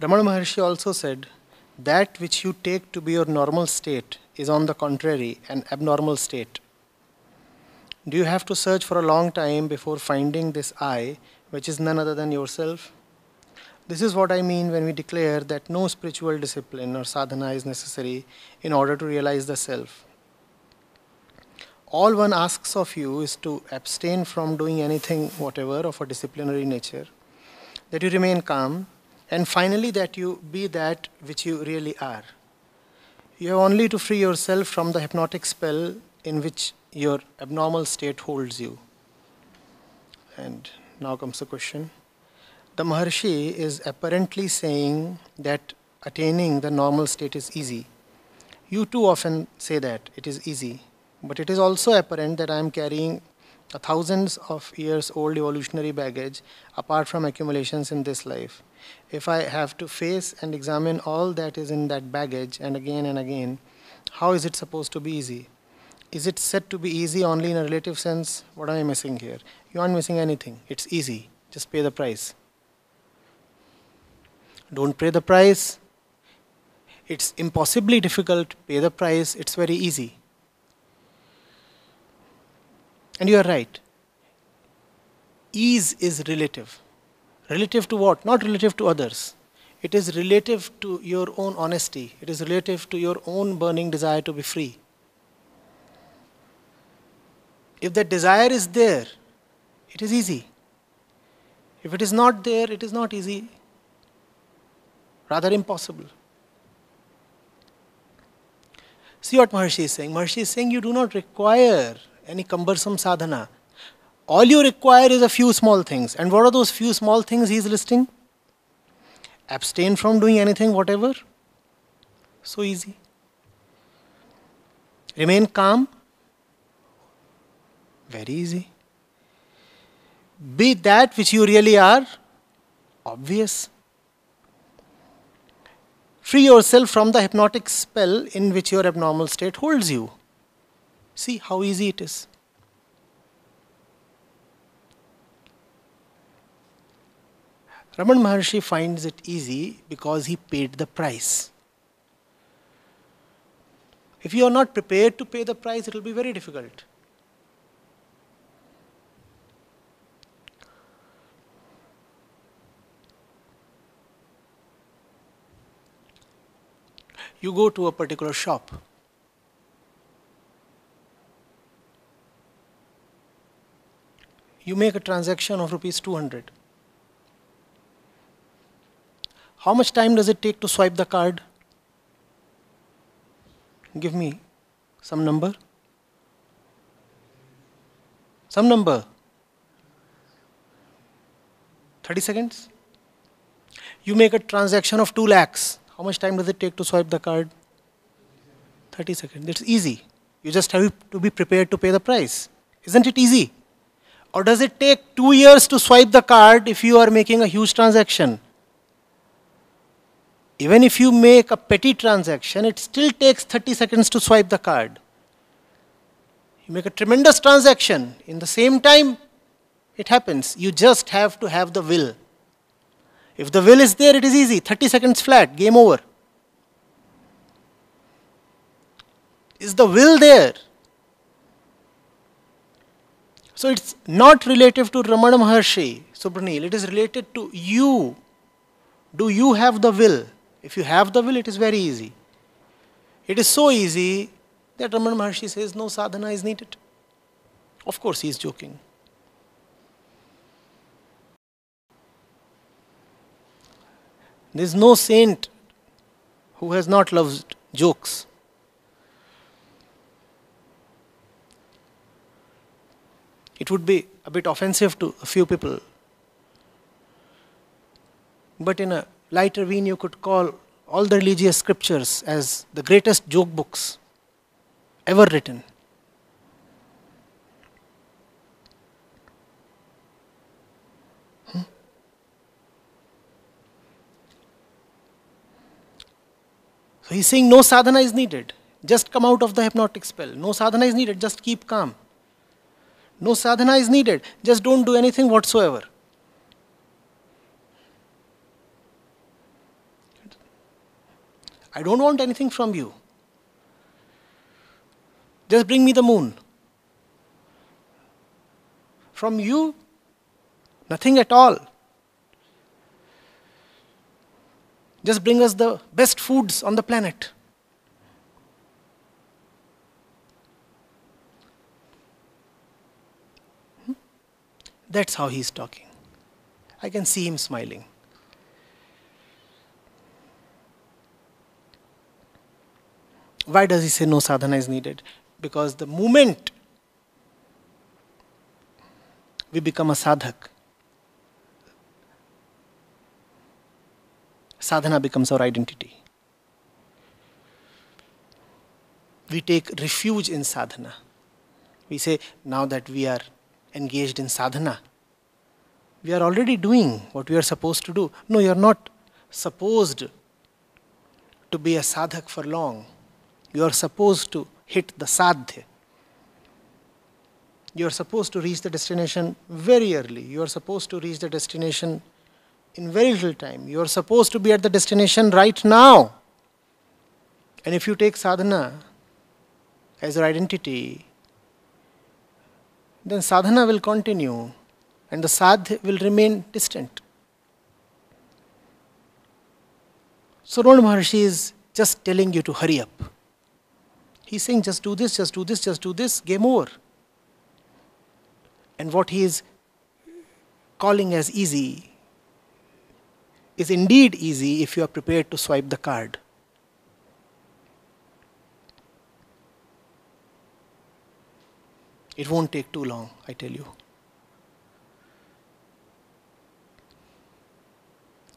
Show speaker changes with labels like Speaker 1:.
Speaker 1: Ramana Maharshi also said, that which you take to be your normal state is on the contrary an abnormal state. Do you have to search for a long time before finding this I, which is none other than yourself? This is what I mean when we declare that no spiritual discipline or sadhana is necessary in order to realize the self. All one asks of you is to abstain from doing anything, whatever, of a disciplinary nature, that you remain calm, and finally that you be that which you really are. You have only to free yourself from the hypnotic spell in which your abnormal state holds you. And now comes the question. The Maharshi is apparently saying that attaining the normal state is easy. You too often say that it is easy, but it is also apparent that I am carrying thousands of years old evolutionary baggage apart from accumulations in this life. If I have to face and examine all that is in that baggage and again and again, how is it supposed to be easy? Is it said to be easy only in a relative sense? What am I missing here? You aren't missing anything. It's easy. Just pay the price. Don't pay the price. It's impossibly difficult. Pay the price. It's very easy. And you are right. Ease is relative. Relative to what? Not relative to others. It is relative to your own honesty. It is relative to your own burning desire to be free. If that desire is there, it is easy. If it is not there, it is not easy, rather impossible. See what Maharshi is saying. Maharshi is saying you do not require any cumbersome sadhana. All you require is a few small things. And what are those few small things he is listing? Abstain from doing anything, whatever. So easy. Remain calm. Very easy. Be that which you really are. Obvious. Free yourself from the hypnotic spell in which your abnormal state holds you. See how easy it is. Raman Maharshi finds it easy because he paid the price. If you are not prepared to pay the price, it will be very difficult. You go to a particular shop. You make a transaction of rupees 200. How much time does it take to swipe the card? Give me some number. Some number. 30 seconds. You make a transaction of 2 lakhs. How much time does it take to swipe the card? 30 seconds. It's easy. You just have to be prepared to pay the price. Isn't it easy? Or does it take two years to swipe the card if you are making a huge transaction? Even if you make a petty transaction, it still takes 30 seconds to swipe the card. You make a tremendous transaction, in the same time, it happens. You just have to have the will. If the will is there, it is easy 30 seconds flat, game over. Is the will there? So it's not relative to Ramana Maharshi, Subranil, it is related to you. Do you have the will? If you have the will, it is very easy. It is so easy that Ramana Maharshi says no sadhana is needed. Of course, he is joking. There is no saint who has not loved jokes. It would be a bit offensive to a few people. But in a lighter vein, you could call all the religious scriptures as the greatest joke books ever written. So he's saying no sadhana is needed. Just come out of the hypnotic spell. No sadhana is needed. Just keep calm. No sadhana is needed. Just don't do anything whatsoever. I don't want anything from you. Just bring me the moon. From you, nothing at all. Just bring us the best foods on the planet. That's how he's talking. I can see him smiling. Why does he say no sadhana is needed? Because the moment we become a sadhak, sadhana becomes our identity. We take refuge in sadhana. We say, now that we are engaged in sadhana, we are already doing what we are supposed to do. No, you are not supposed to be a sadhak for long. You are supposed to hit the sadhya. You are supposed to reach the destination very early. You are supposed to reach the destination in very little time. You are supposed to be at the destination right now. And if you take sadhana as your identity, then sadhana will continue and the sadh will remain distant. So, Ramana Maharshi is just telling you to hurry up. He's saying, just do this, just do this, just do this, game over. And what he is calling as easy is indeed easy if you are prepared to swipe the card. It won't take too long, I tell you.